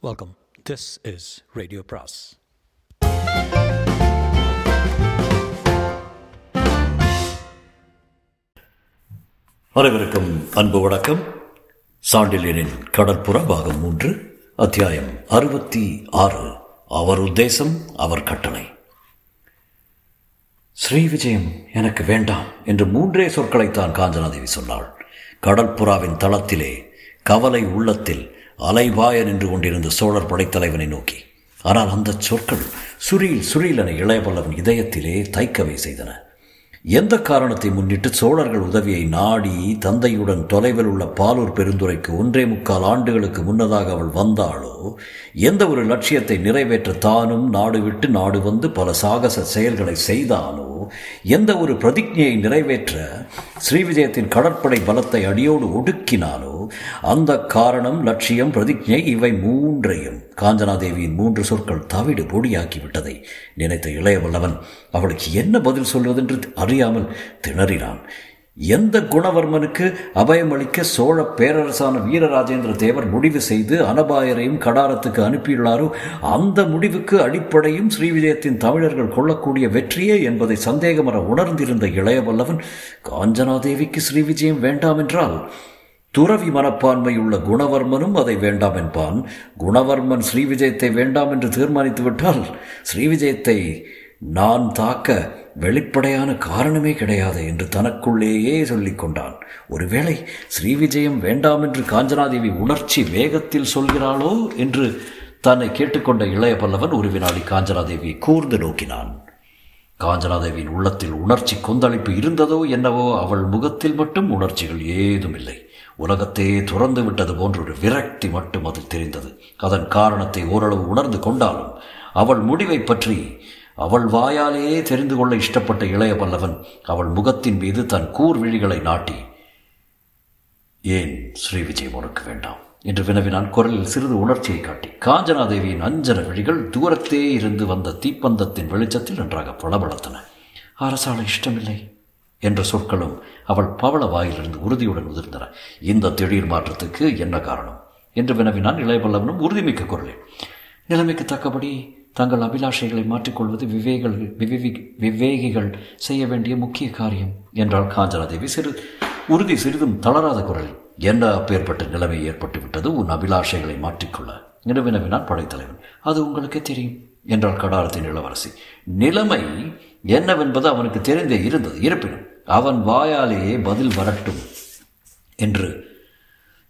Welcome this is radio brass அனைவருக்கும் அன்பு வணக்கம். சாண்டிலியனின் கடற்புற பாகம் மூன்று அத்தியாயம் அறுபத்தி ஆறு அவர் உத்தேசம் அவர் கட்டளை. ஸ்ரீ விஜயம் எனக்கு வேண்டாம் என்று மூன்றே சொற்களைத்தான் காஞ்சனாதேவி சொன்னாள். கடற்புறாவின் தளத்திலே கவலை உள்ளத்தில் அலைவாய நின்று கொண்டிருந்த சோழர் படைத்தலைவனை நோக்கி ஆனால் அந்த சொற்கள் சுரீல் சுரீலனை இளையபல்லவன் இதயத்திலே தைக்கவே செய்தன. எந்த காரணத்தை முன்னிட்டு சோழர்கள் உதவியை நாடி தந்தையுடன் தொலைவில் உள்ள பாலூர் பெருந்துரைக்கு ஒன்றே முக்கால் ஆண்டுகளுக்கு முன்னதாக அவள் வந்தாளோ எந்த ஒரு லட்சியத்தை நிறைவேற்ற தானும் நாடு விட்டு நாடு வந்து பல சாகச செயல்களை செய்தானோ எந்த ஒரு பிரதிஜையை நிறைவேற்ற ஸ்ரீவிஜயத்தின் கடற்படை பலத்தை அடியோடு ஒடுக்கினாலோ அந்த காரணம் லட்சியம் பிரதிஜை இவை மூன்றையும் காஞ்சனாதேவியின் மூன்று சொற்கள் தவிடு பொடியாக்கி விட்டதை நினைத்த இளையவல்லவன் அவளுக்கு என்ன பதில் சொல்வதென்று அறியாமல் திணறினான். எந்த குணவர்மனுக்கு அபயமளிக்க சோழ பேரரசான வீரராஜேந்திர தேவர் முடிவு செய்து அனபாயரையும் கடாரத்துக்கு அனுப்பியுள்ளாரோ அந்த முடிவுக்கு அடிப்படையும் ஸ்ரீவிஜயத்தின் தமிழர்கள் கொள்ளக்கூடிய வெற்றியே என்பதை சந்தேகமர உணர்ந்திருந்த இளையவல்லவன் காஞ்சனாதேவிக்கு ஸ்ரீவிஜயம் வேண்டாம் என்றால் துறவி மனப்பான்மையுள்ள குணவர்மனும் அதை வேண்டாம் என்பான் குணவர்மன் ஸ்ரீவிஜயத்தை வேண்டாம் என்று தீர்மானித்து விட்டால் ஸ்ரீவிஜயத்தை நான் தாக்க வெளிப்படையான காரணமே கிடையாது என்று தனக்குள்ளேயே சொல்லிக் கொண்டான். ஒருவேளை ஸ்ரீவிஜயம் வேண்டாம் என்று காஞ்சனாதேவி உணர்ச்சி வேகத்தில் சொல்கிறாளோ என்று தன்னை கேட்டுக்கொண்ட இளைய பல்லவன் ஒரு வினாடி காஞ்சனாதேவியை கூர்ந்து நோக்கினான். காஞ்சனாதேவியின் உள்ளத்தில் உணர்ச்சி கொந்தளிப்பு இருந்ததோ என்னவோ அவள் முகத்தில் மட்டும் உணர்ச்சிகள் ஏதும் இல்லை உலகத்தையே துறந்து விட்டது போன்ற ஒரு விரக்தி மட்டும் அதில் தெரிந்தது. அதன் காரணத்தை ஓரளவு உணர்ந்து கொண்டாலும் அவள் முடிவை பற்றி அவள் வாயாலேயே தெரிந்து கொள்ள இஷ்டப்பட்ட இளைய பல்லவன் அவள் முகத்தின் மீது தன் கூர் விழிகளை நாட்டி ஏன் ஸ்ரீ விஜய் உனக்கு வேண்டாம்? என்று வினவினான். குரலில் சிறிது உணர்ச்சியை காட்டி காஞ்சனாதேவியின் அஞ்சன விழிகள் தூரத்தே இருந்து வந்த தீப்பந்தத்தின் வெளிச்சத்தில் நன்றாக பளபளத்தன அரசால இஷ்டமில்லை என்ற சொற்களும் அவள் பவள வாயிலிருந்து உறுதியுடன் உதிர்ந்தன. இந்த திடீர் மாற்றத்துக்கு என்ன காரணம்? என்று வினவினான் இளையபல்லவனும் உறுதிமிக்க குரலில் நிலைமைக்கு தக்கபடி தங்கள் அபிலாஷைகளை மாற்றிக்கொள்வது விவேகள் விவேகி விவேகிகள் செய்ய வேண்டிய முக்கிய காரியம் என்றாள் காஞ்சனாதேவி. சிறு உறுதி சிறிதும் தளராத குரலில் என்ன அப்பேற்பட்ட நிலைமை ஏற்பட்டு விட்டது உன் அபிலாஷைகளை மாற்றிக்கொள்ள. நிலவினவினான் படைத்தலைவன் அது உங்களுக்கே தெரியும் என்றாள் கடாரத்தின் இளவரசி. நிலைமை என்னவென்பது அவனுக்கு தெரிந்தே இருந்தது. இருப்பினும் அவன் வாயாலேயே பதில் வரட்டும் என்று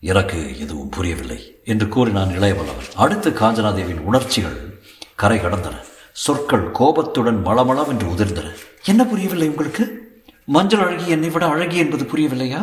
எனக்கு எதுவும் புரியவில்லை என்று கூறினான் இளையவல்லவன். அடுத்து காஞ்சனாதேவியின் உணர்ச்சிகள் கரை கடந்தன. சொற்கள் கோபத்துடன் மளமளவென்று உதிர்ந்தன. என்ன புரியவில்லை உங்களுக்கு? மஞ்சள் அழகி என்னை விட அழகி என்பது புரியவில்லையா?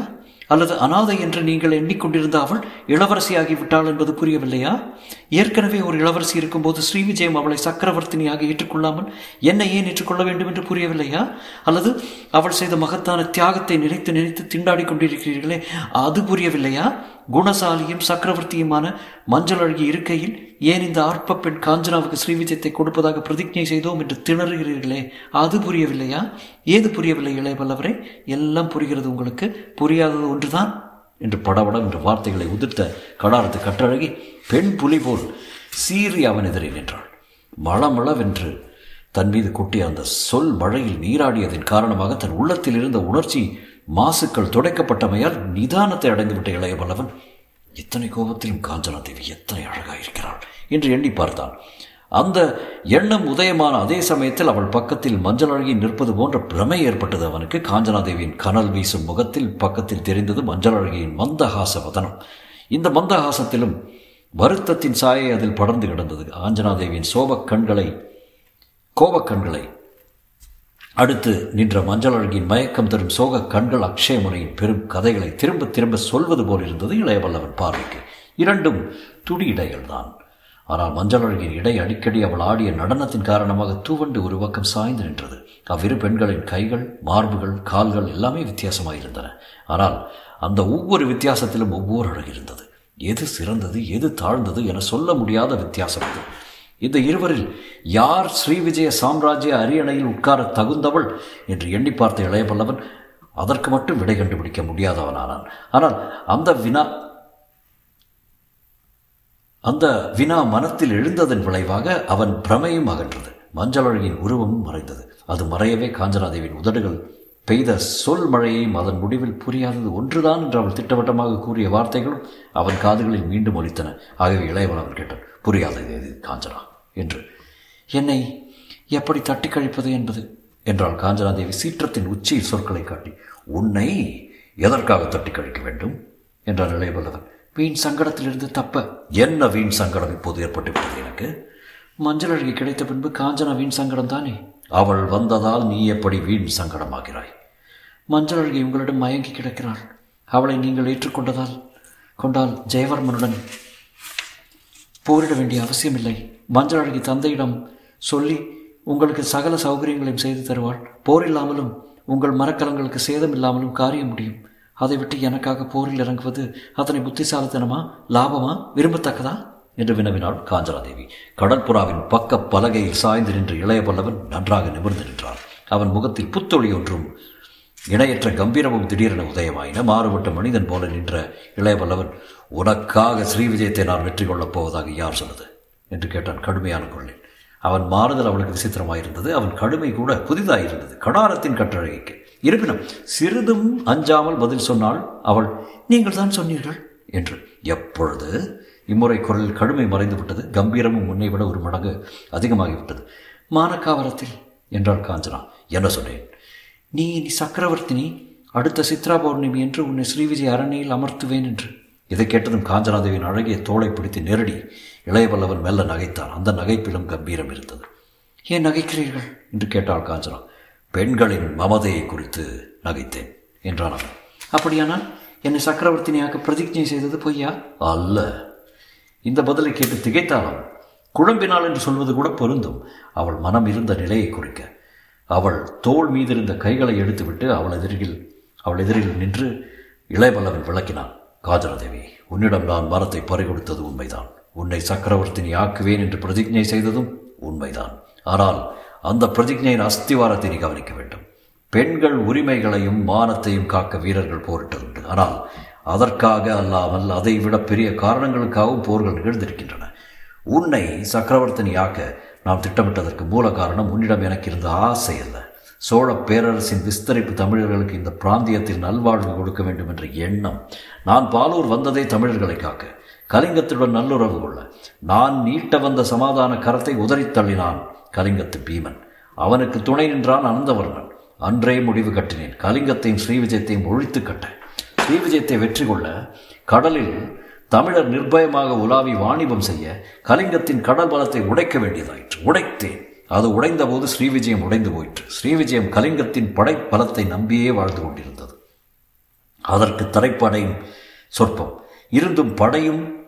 அல்லது அனாதை என்று நீங்கள் எண்ணிக்கொண்டிருந்த அவள் இளவரசியாகிவிட்டாள் என்பது புரியவில்லையா? ஏற்கனவே ஒரு இளவரசி இருக்கும்போது ஸ்ரீவிஜயம் அவளை சக்கரவர்த்தினியாக ஏற்றுக்கொள்ளாமல் என்னை ஏன் ஏற்றுக்கொள்ள வேண்டும் என்று புரியவில்லையா? அல்லது அவள் செய்த மகத்தான தியாகத்தை நினைத்து நினைத்து திண்டாடி கொண்டிருக்கிறீர்களே அது புரியவில்லையா? குணசாலியும் சக்கரவர்த்தியுமான மஞ்சள் அழகி இருக்கையில் ஏன் இந்த ஆர்ப்ப பெண் காஞ்சனாவுக்கு ஸ்ரீவிஜயத்தை கொடுப்பதாக பிரதிஜை செய்தோம் என்று திணறுகிறீர்களே? அது புரியவில்லையா? ஏது புரியவில்லை இளைய பல்லவரே? எல்லாம் புரிகிறது உங்களுக்கு. புரியாதது ஒன்றுதான். என்று படபடம் என்ற வார்த்தைகளை உதிர்த்த கடாரத்து கட்டழகி பெண் புலி போல் சீறி அவன் எதிரே நின்றாள். மளமளவென்று தன் மீது கொட்டிய அந்த சொல் மழையில் நீராடியதன் காரணமாக தன் உள்ளத்தில் இருந்த உணர்ச்சி மாசுக்கள் துடைக்கப்பட்டமையால் நிதானத்தை அடைந்துவிட்ட இளைய பல்லவன் எத்தனை கோபத்திலும் காஞ்சனா தேவி எத்தனை அழகாயிருக்கிறாள் என்று எண்ணி பார்த்தான். அந்த எண்ணம் உதயமான அதே சமயத்தில் அவள் பக்கத்தில் மஞ்சள் அழகி நிற்பது போன்ற பிரமை ஏற்பட்டது அவனுக்கு. காஞ்சனாதேவியின் கனல் வீசும் முகத்தில் பக்கத்தில் தெரிந்தது மஞ்சள் அழகியின் மந்தஹாச வதனம். இந்த மந்தஹாசத்திலும் வருத்தத்தின் சாயை அதில் படர்ந்து கிடந்தது. காஞ்சனாதேவியின் சோபக் கண்களை கோபக்கண்களை அடுத்து நின்ற மஞ்சள் அழகியின் மயக்கம் தரும் சோக கண்கள் அக்ஷயமுனையின் பெரும் கதைகளை திரும்ப திரும்ப சொல்வது போல் இருந்தது இளையவல்லவன் பார்வைக்கு. இரண்டும் துடி இடைகள் தான் ஆனால் மஞ்சள் அழகியின் இடை அடிக்கடி அவள் ஆடிய நடனத்தின் காரணமாக தூவண்டு ஒரு பக்கம் சாய்ந்து நின்றது. அவ்விரு பெண்களின் கைகள் மார்புகள் கால்கள் எல்லாமே வித்தியாசமாக இருந்தன ஆனால் அந்த ஒவ்வொரு வித்தியாசத்திலும் ஒவ்வொரு அழகு இருந்தது. எது சிறந்தது எது தாழ்ந்தது என சொல்ல முடியாத வித்தியாசம் அது. இந்த இருவரில் யார் ஸ்ரீவிஜய சாம்ராஜ்ய அரியணையில் உட்கார தகுந்தவள் என்று எண்ணி பார்த்த இளையபல்லவன் அதற்கு மட்டும் விடை கண்டுபிடிக்க முடியாதவனானான். ஆனால் அந்த வினா அந்த வினா மனத்தில் எழுந்ததன் விளைவாக அவன் பிரமையும் அகன்றது. மஞ்சள் உருவமும் மறைந்தது. அது மறையவே காஞ்சனாதேவியின் உதடுகள் பெய்த சொல் மழையையும் அதன் முடிவில் புரியாதது ஒன்றுதான் என்று அவள் திட்டவட்டமாக கூறிய வார்த்தைகளும் அவன் காதுகளில் மீண்டும் ஒலித்தன. ஆகவே இளையவன் அவன் கேட்டான் புரியாதது காஞ்சனா? என்று. என்னை எப்படி தட்டி கழிப்பது என்பது? என்றால் காஞ்சனாதேவி சீற்றத்தின் உச்சி சொற்களை காட்டி. உன்னை எதற்காக தட்டி கழிக்க வேண்டும்? என்றார் இளையவல்லவன். வீண் சங்கடத்திலிருந்து தப்ப என்ன வீண் சங்கடம் இப்போது ஏற்பட்டுவிட்டது எனக்கு? மஞ்சள் அழகி கிடைத்த பின்பு காஞ்சனா வீண் சங்கடம் தானே? அவள் வந்ததால் நீ எப்படி வீண் சங்கடமாகிறாய்? மஞ்சள் அழகி உங்களிடம் மயங்கி கிடக்கிறாள். அவளை நீங்கள் ஏற்றுக்கொண்டதால் கொண்டால் ஜெயவர்மனுடன் போரிட வேண்டிய அவசியமில்லை. மஞ்சள் அழகி தந்தையிடம் சொல்லி உங்களுக்கு சகல சௌகரியங்களையும் செய்து தருவாள். போர் இல்லாமலும் உங்கள் மரக்கலங்களுக்கு சேதம் இல்லாமலும் காரியம் முடியும். அதை விட்டு எனக்காக போரில் இறங்குவது அத்தனை புத்திசாலித்தனமா லாபமா விரும்பத்தக்கதா? என்று வினவினாள் காஞ்சனாதேவி. கடற்புறாவின் பக்க பலகையில் சாய்ந்து நின்று இளைய பல்லவன் நன்றாக நிமிர்ந்து நின்றான். அவன் முகத்தில் புத்தொளி ஒன்றும் இணையற்ற கம்பீரமும் திடீரென உதயமாயின. மாறுபட்ட மனிதன் போல நின்ற இளையவல்லவன் உனக்காக ஸ்ரீ விஜயத்தை நான் வெற்றி கொள்ளப் போவதாக யார் சொன்னது? என்று கேட்டான் கடுமையான குரலில். அவன் மாறுதல் அவளுக்கு விசித்திரமாயிருந்தது. அவன் கடுமை கூட புதிதாயிருந்தது. கடாரத்தின் கட்டழகைக்கு. இருப்பினும் சிறிதும் அஞ்சாமல் பதில் சொன்னாள் அவள் நீங்கள் தான் சொன்னீர்கள்? என்று. எப்பொழுது? இம்முறை குரலில் கடுமை மறைந்து விட்டது. கம்பீரமும் முன்னை விட ஒரு மடங்கு அதிகமாகிவிட்டது மானக்காவரத்தில் என்றாள் காஞ்சனா. என்ன சொன்னேன்? நீ சக்கரவர்த்தினி அடுத்த சித்ரா பௌர்ணமி என்று உன்னை ஸ்ரீவிஜய் அரண்மையில் அமர்த்துவேன் என்று. இதை கேட்டதும் காஞ்சனாதேவியின் அழகிய தோளை பிடித்து நெருடி இளையவல்லவன் மெல்ல நகைத்தான். அந்த நகைப்பிலும் கம்பீரம் இருந்தது. ஏன் நகைக்கிறீர்கள்? என்று கேட்டாள் காஞ்சனா. பெண்களின் மமதையை குறித்து நகைத்தேன் என்றான் அவன். அப்படியானால் என்னை சக்கரவர்த்தினியாக பிரதிஜை செய்தது பொய்யா? அல்ல. இந்த பதிலை கேட்டு திகைத்தாலும் குழம்பினாள் என்று சொல்வது கூட பொருந்தும். அவள் மனம் இருந்த நிலையை குறிக்க. அவள் தோள் மீது இருந்த கைகளை எடுத்துவிட்டு அவள் எதிரில் அவள் எதிரில் நின்று இளையவல்லவன் விளக்கினான். காஜலதேவி உன்னிடம் நான் மரத்தை பறிகொடுத்தது உண்மைதான். உன்னை சக்கரவர்த்தினி ஆக்குவேன் என்று பிரதிஜை செய்ததும் உண்மைதான். ஆனால் அந்த பிரதிஜையின் அஸ்திவாரத்தை நீ கவனிக்க வேண்டும். பெண்கள் உரிமைகளையும் மானத்தையும் காக்க வீரர்கள் போரிட்டதுண்டு. ஆனால் அதற்காக அல்லாமல் அதை விட பெரிய காரணங்களுக்காகவும் போர்கள் நிகழ்ந்திருக்கின்றன. உன்னை சக்கரவர்த்தினியாக்க நாம் திட்டமிட்டதற்கு மூல காரணம் உன்னிடம் எனக்கு இருந்த ஆசை அல்ல. சோழ பேரரசின் விஸ்தரிப்பு தமிழர்களுக்கு இந்த பிராந்தியத்தில் நல்வாழ்வு கொடுக்க வேண்டும் என்ற எண்ணம். நான் பாலூர் வந்ததே தமிழர்களை காக்க. கலிங்கத்துடன் நல்லுறவு கொள்ள. நான் நீட்ட வந்த சமாதான கரத்தை உதறித் தள்ளினான் கலிங்கத்து பீமன். அவனுக்கு துணை நின்றான் அனந்தவர்மன். அன்றே முடிவு கட்டினேன். கலிங்கத்தையும் ஸ்ரீவிஜயத்தையும் ஒழித்து கட்ட. ஸ்ரீவிஜயத்தை வெற்றி கொள்ள கடலில் தமிழர் நிர்பயமாக உலாவி வாணிபம் செய்ய கலிங்கத்தின் கடல் பலத்தை உடைக்க வேண்டியதாயிற்று. உடைத்தேன். அது உடைந்தபோது ஸ்ரீவிஜயம் உடைந்து போயிற்று. ஸ்ரீவிஜயம் கலிங்கத்தின் படை பலத்தை நம்பியே வாழ்ந்து கொண்டிருந்தது. அதற்கு தரைப்படையும் சொற்பம் இருந்தும் படையும்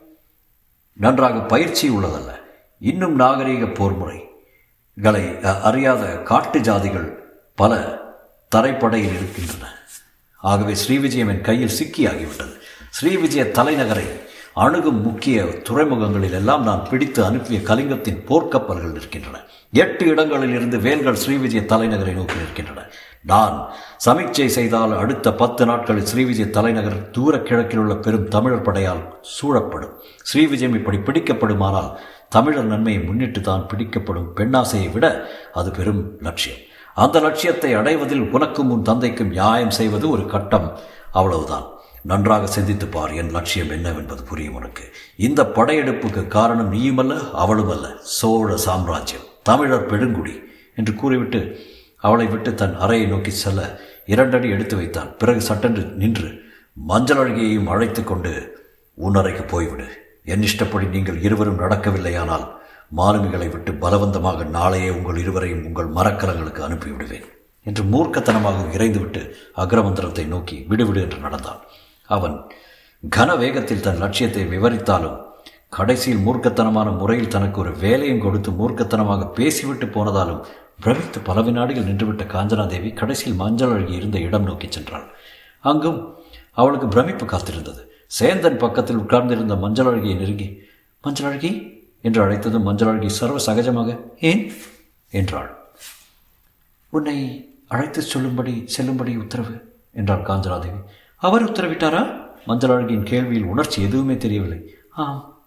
நன்றாக பயிற்சி உள்ளதல்ல. இன்னும் நாகரீக போர்முறைகளை அறியாத காட்டு ஜாதிகள் பல தரைப்படையில் இருக்கின்றன. ஆகவே ஸ்ரீவிஜயம் என் கையில் சிக்கியாகிவிட்டது. ஸ்ரீவிஜய தலைநகரை அணுகும் முக்கிய துறைமுகங்களில் எல்லாம் நான் பிடித்து அனுப்பிய கலிங்கத்தின் போர்க்கப்பல்கள் இருக்கின்றன எட்டு இடங்களில் இருந்து வேல்கள் ஸ்ரீவிஜய தலைநகரை நோக்கி நிற்கின்றன. நான் சமீட்சை செய்தால் அடுத்த பத்து நாட்களில் ஸ்ரீவிஜய தலைநகர் தூர கிழக்கில் உள்ள பெரும் தமிழர் படையால் சூழப்படும். ஸ்ரீவிஜயம் இப்படி பிடிக்கப்படுமானால் தமிழர் நன்மையை முன்னிட்டு தான் பிடிக்கப்படும் பெண்ணாசையை விட அது பெரும் லட்சியம். அந்த லட்சியத்தை அடைவதில் உனக்கும் உன் தந்தைக்கும் நியாயம் செய்வது ஒரு கட்டம். அவ்வளவுதான். நன்றாக சிந்தித்துப்பார். என் லட்சியம் என்னவென்பது புரியும் உனக்கு. இந்த படையெடுப்புக்கு காரணம் நீயுமல்ல அவளுமல்ல. சோழ சாம்ராஜ்யம். தமிழர் பெருங்குடி என்று கூறிவிட்டு அவளை விட்டு தன் அறையை நோக்கி செல்ல இரண்டடி எடுத்து வைத்தான். பிறகு சட்டென்று நின்று மஞ்சள் அழகியையும் அழைத்து கொண்டு உன் அறைக்கு போய்விடு. என் இஷ்டப்படி நீங்கள் இருவரும் நடக்கவில்லையானால் மாலுமிகளை விட்டு பலவந்தமாக நாளையே உங்கள் இருவரையும் உங்கள் மரக்கலங்களுக்கு அனுப்பிவிடுவேன். என்று மூர்க்கத்தனமாக இறைந்துவிட்டு அக்ரமந்திரத்தை நோக்கி விடுவிடு என்று நடந்தான். அவன் கன வேகத்தில் தன் லட்சியத்தை விவரித்தாலும் கடைசியில் மூர்க்கத்தனமான முறையில் தனக்கு ஒரு வேலையும் கொடுத்து மூர்க்கத்தனமாக பேசிவிட்டு போனதாலும் பிரமித்து பல வினாடிகள் நின்றுவிட்ட காஞ்சனாதேவி கடைசியில் மஞ்சள் அழகி இருந்த இடம் நோக்கி சென்றாள். அங்கும் அவளுக்கு பிரமிப்பு காத்திருந்தது. சேந்தன் பக்கத்தில் உட்கார்ந்திருந்த மஞ்சள் அழகியை நெருங்கி மஞ்சள் அழகி? என்று அழைத்ததும் மஞ்சள் அழகி சர்வ சகஜமாக ஏன்? என்றாள். உன்னை அழைத்து சொல்லும்படி செல்லும்படி உத்தரவு என்றாள் காஞ்சனாதேவி. அவர் உத்தரவிட்டாரா? மஞ்சள் அழகியின் கேள்வியில் உணர்ச்சி எதுவுமே தெரியவில்லை. ஆம்.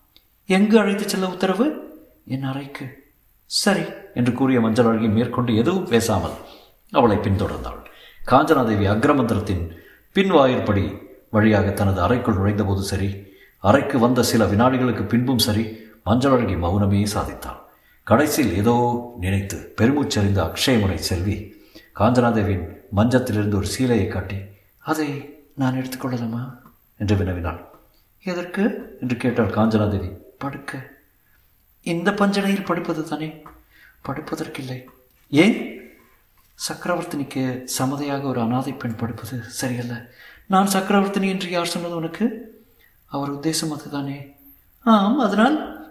எங்கு அழைத்துச் செல்ல உத்தரவு? என் அறைக்கு. சரி. என்று கூறிய மஞ்சள் அழகி மேற்கொண்டு எதுவும் பேசாமல் அவளை பின்தொடர்ந்தாள். காஞ்சனாதேவி அக்ரமந்திரத்தின் பின்வாயிற்படி வழியாக தனது அறைக்குள் நுழைந்தபோது சரி அறைக்கு வந்த சில வினாடிகளுக்கு பின்பும் சரி மஞ்சள் அழகி மௌனமே சாதித்தாள். கடைசியில் ஏதோ நினைத்து பெருமூச்சறிந்த அக்ஷயமுனை செல்வி காஞ்சனாதேவியின் மஞ்சத்திலிருந்து ஒரு சீலையை காட்டி அதை நான் எடுத்துக்கொள்ளலாமா? என்று வினவினாள். எதற்கு? என்று கேட்டாள் காஞ்சனாதேவி. படுக்க. இந்த பஞ்சனையில் படிப்பது தானே படிப்பதற்கில்லை. ஏன்? சக்கரவர்த்தினிக்கு சமதையாக ஒரு அனாதை பெண் படிப்பது சரியல்ல. நான் சக்கரவர்த்தினி என்று யார் சொன்னது உனக்கு? அவர் உத்தேசம் அதுதானே? ஆம் அதனால்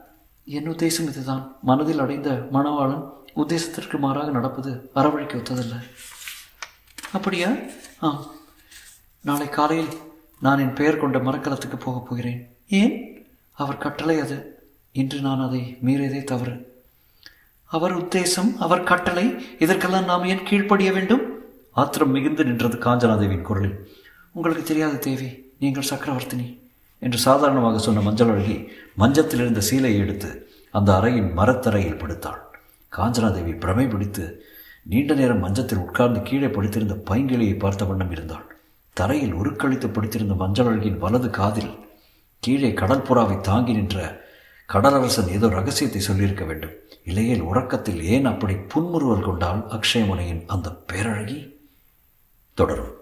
என் உத்தேசம் இதுதான். மனதில் அடைந்த மணவாளன் உத்தேசத்திற்கு மாறாக நடப்பது அறவழிக்கு ஒத்ததல்ல. அப்படியா? ஆம். நாளை காலையில் நான் என் பெயர் கொண்ட மரக்கலத்துக்கு போகப் போகிறேன். ஏன்? அவர் கட்டளை அது. இன்று நான் அதை மீறியதே தவறு. அவர் உத்தேசம் அவர் கட்டளை இதற்கெல்லாம் நாம் ஏன் கீழ்ப்படிய வேண்டும்? ஆத்திரம் மிகுந்து நின்றது காஞ்சனாதேவியின் குரலில். உங்களுக்கு தெரியாது தேவி நீங்கள் சக்கரவர்த்தினி என்று சாதாரணமாக சொன்ன மஞ்சள் அழகி மஞ்சத்தில் இருந்த சீலையை எடுத்து அந்த அறையின் மரத்தரையில் படுத்தாள். காஞ்சனாதேவி பிரமை பிடித்து நீண்ட நேரம் மஞ்சத்தில் உட்கார்ந்து கீழே படுத்திருந்த பைங்கிளியை பார்த்த வண்ணம் இருந்தாள். தரையில் உருக்களித்து படுத்திருந்த மஞ்சள் அழகின் வலது காதில் கீழே கடற்புறாவை தாங்கி நின்ற கடலரசன் ஏதோ ரகசியத்தை சொல்லியிருக்க வேண்டும். இல்லையேல் உறக்கத்தில் ஏன் அப்படி புன்முறுவல் கொண்டால் அக்ஷயமுனையின் அந்த பேரழகி? தொடரும்.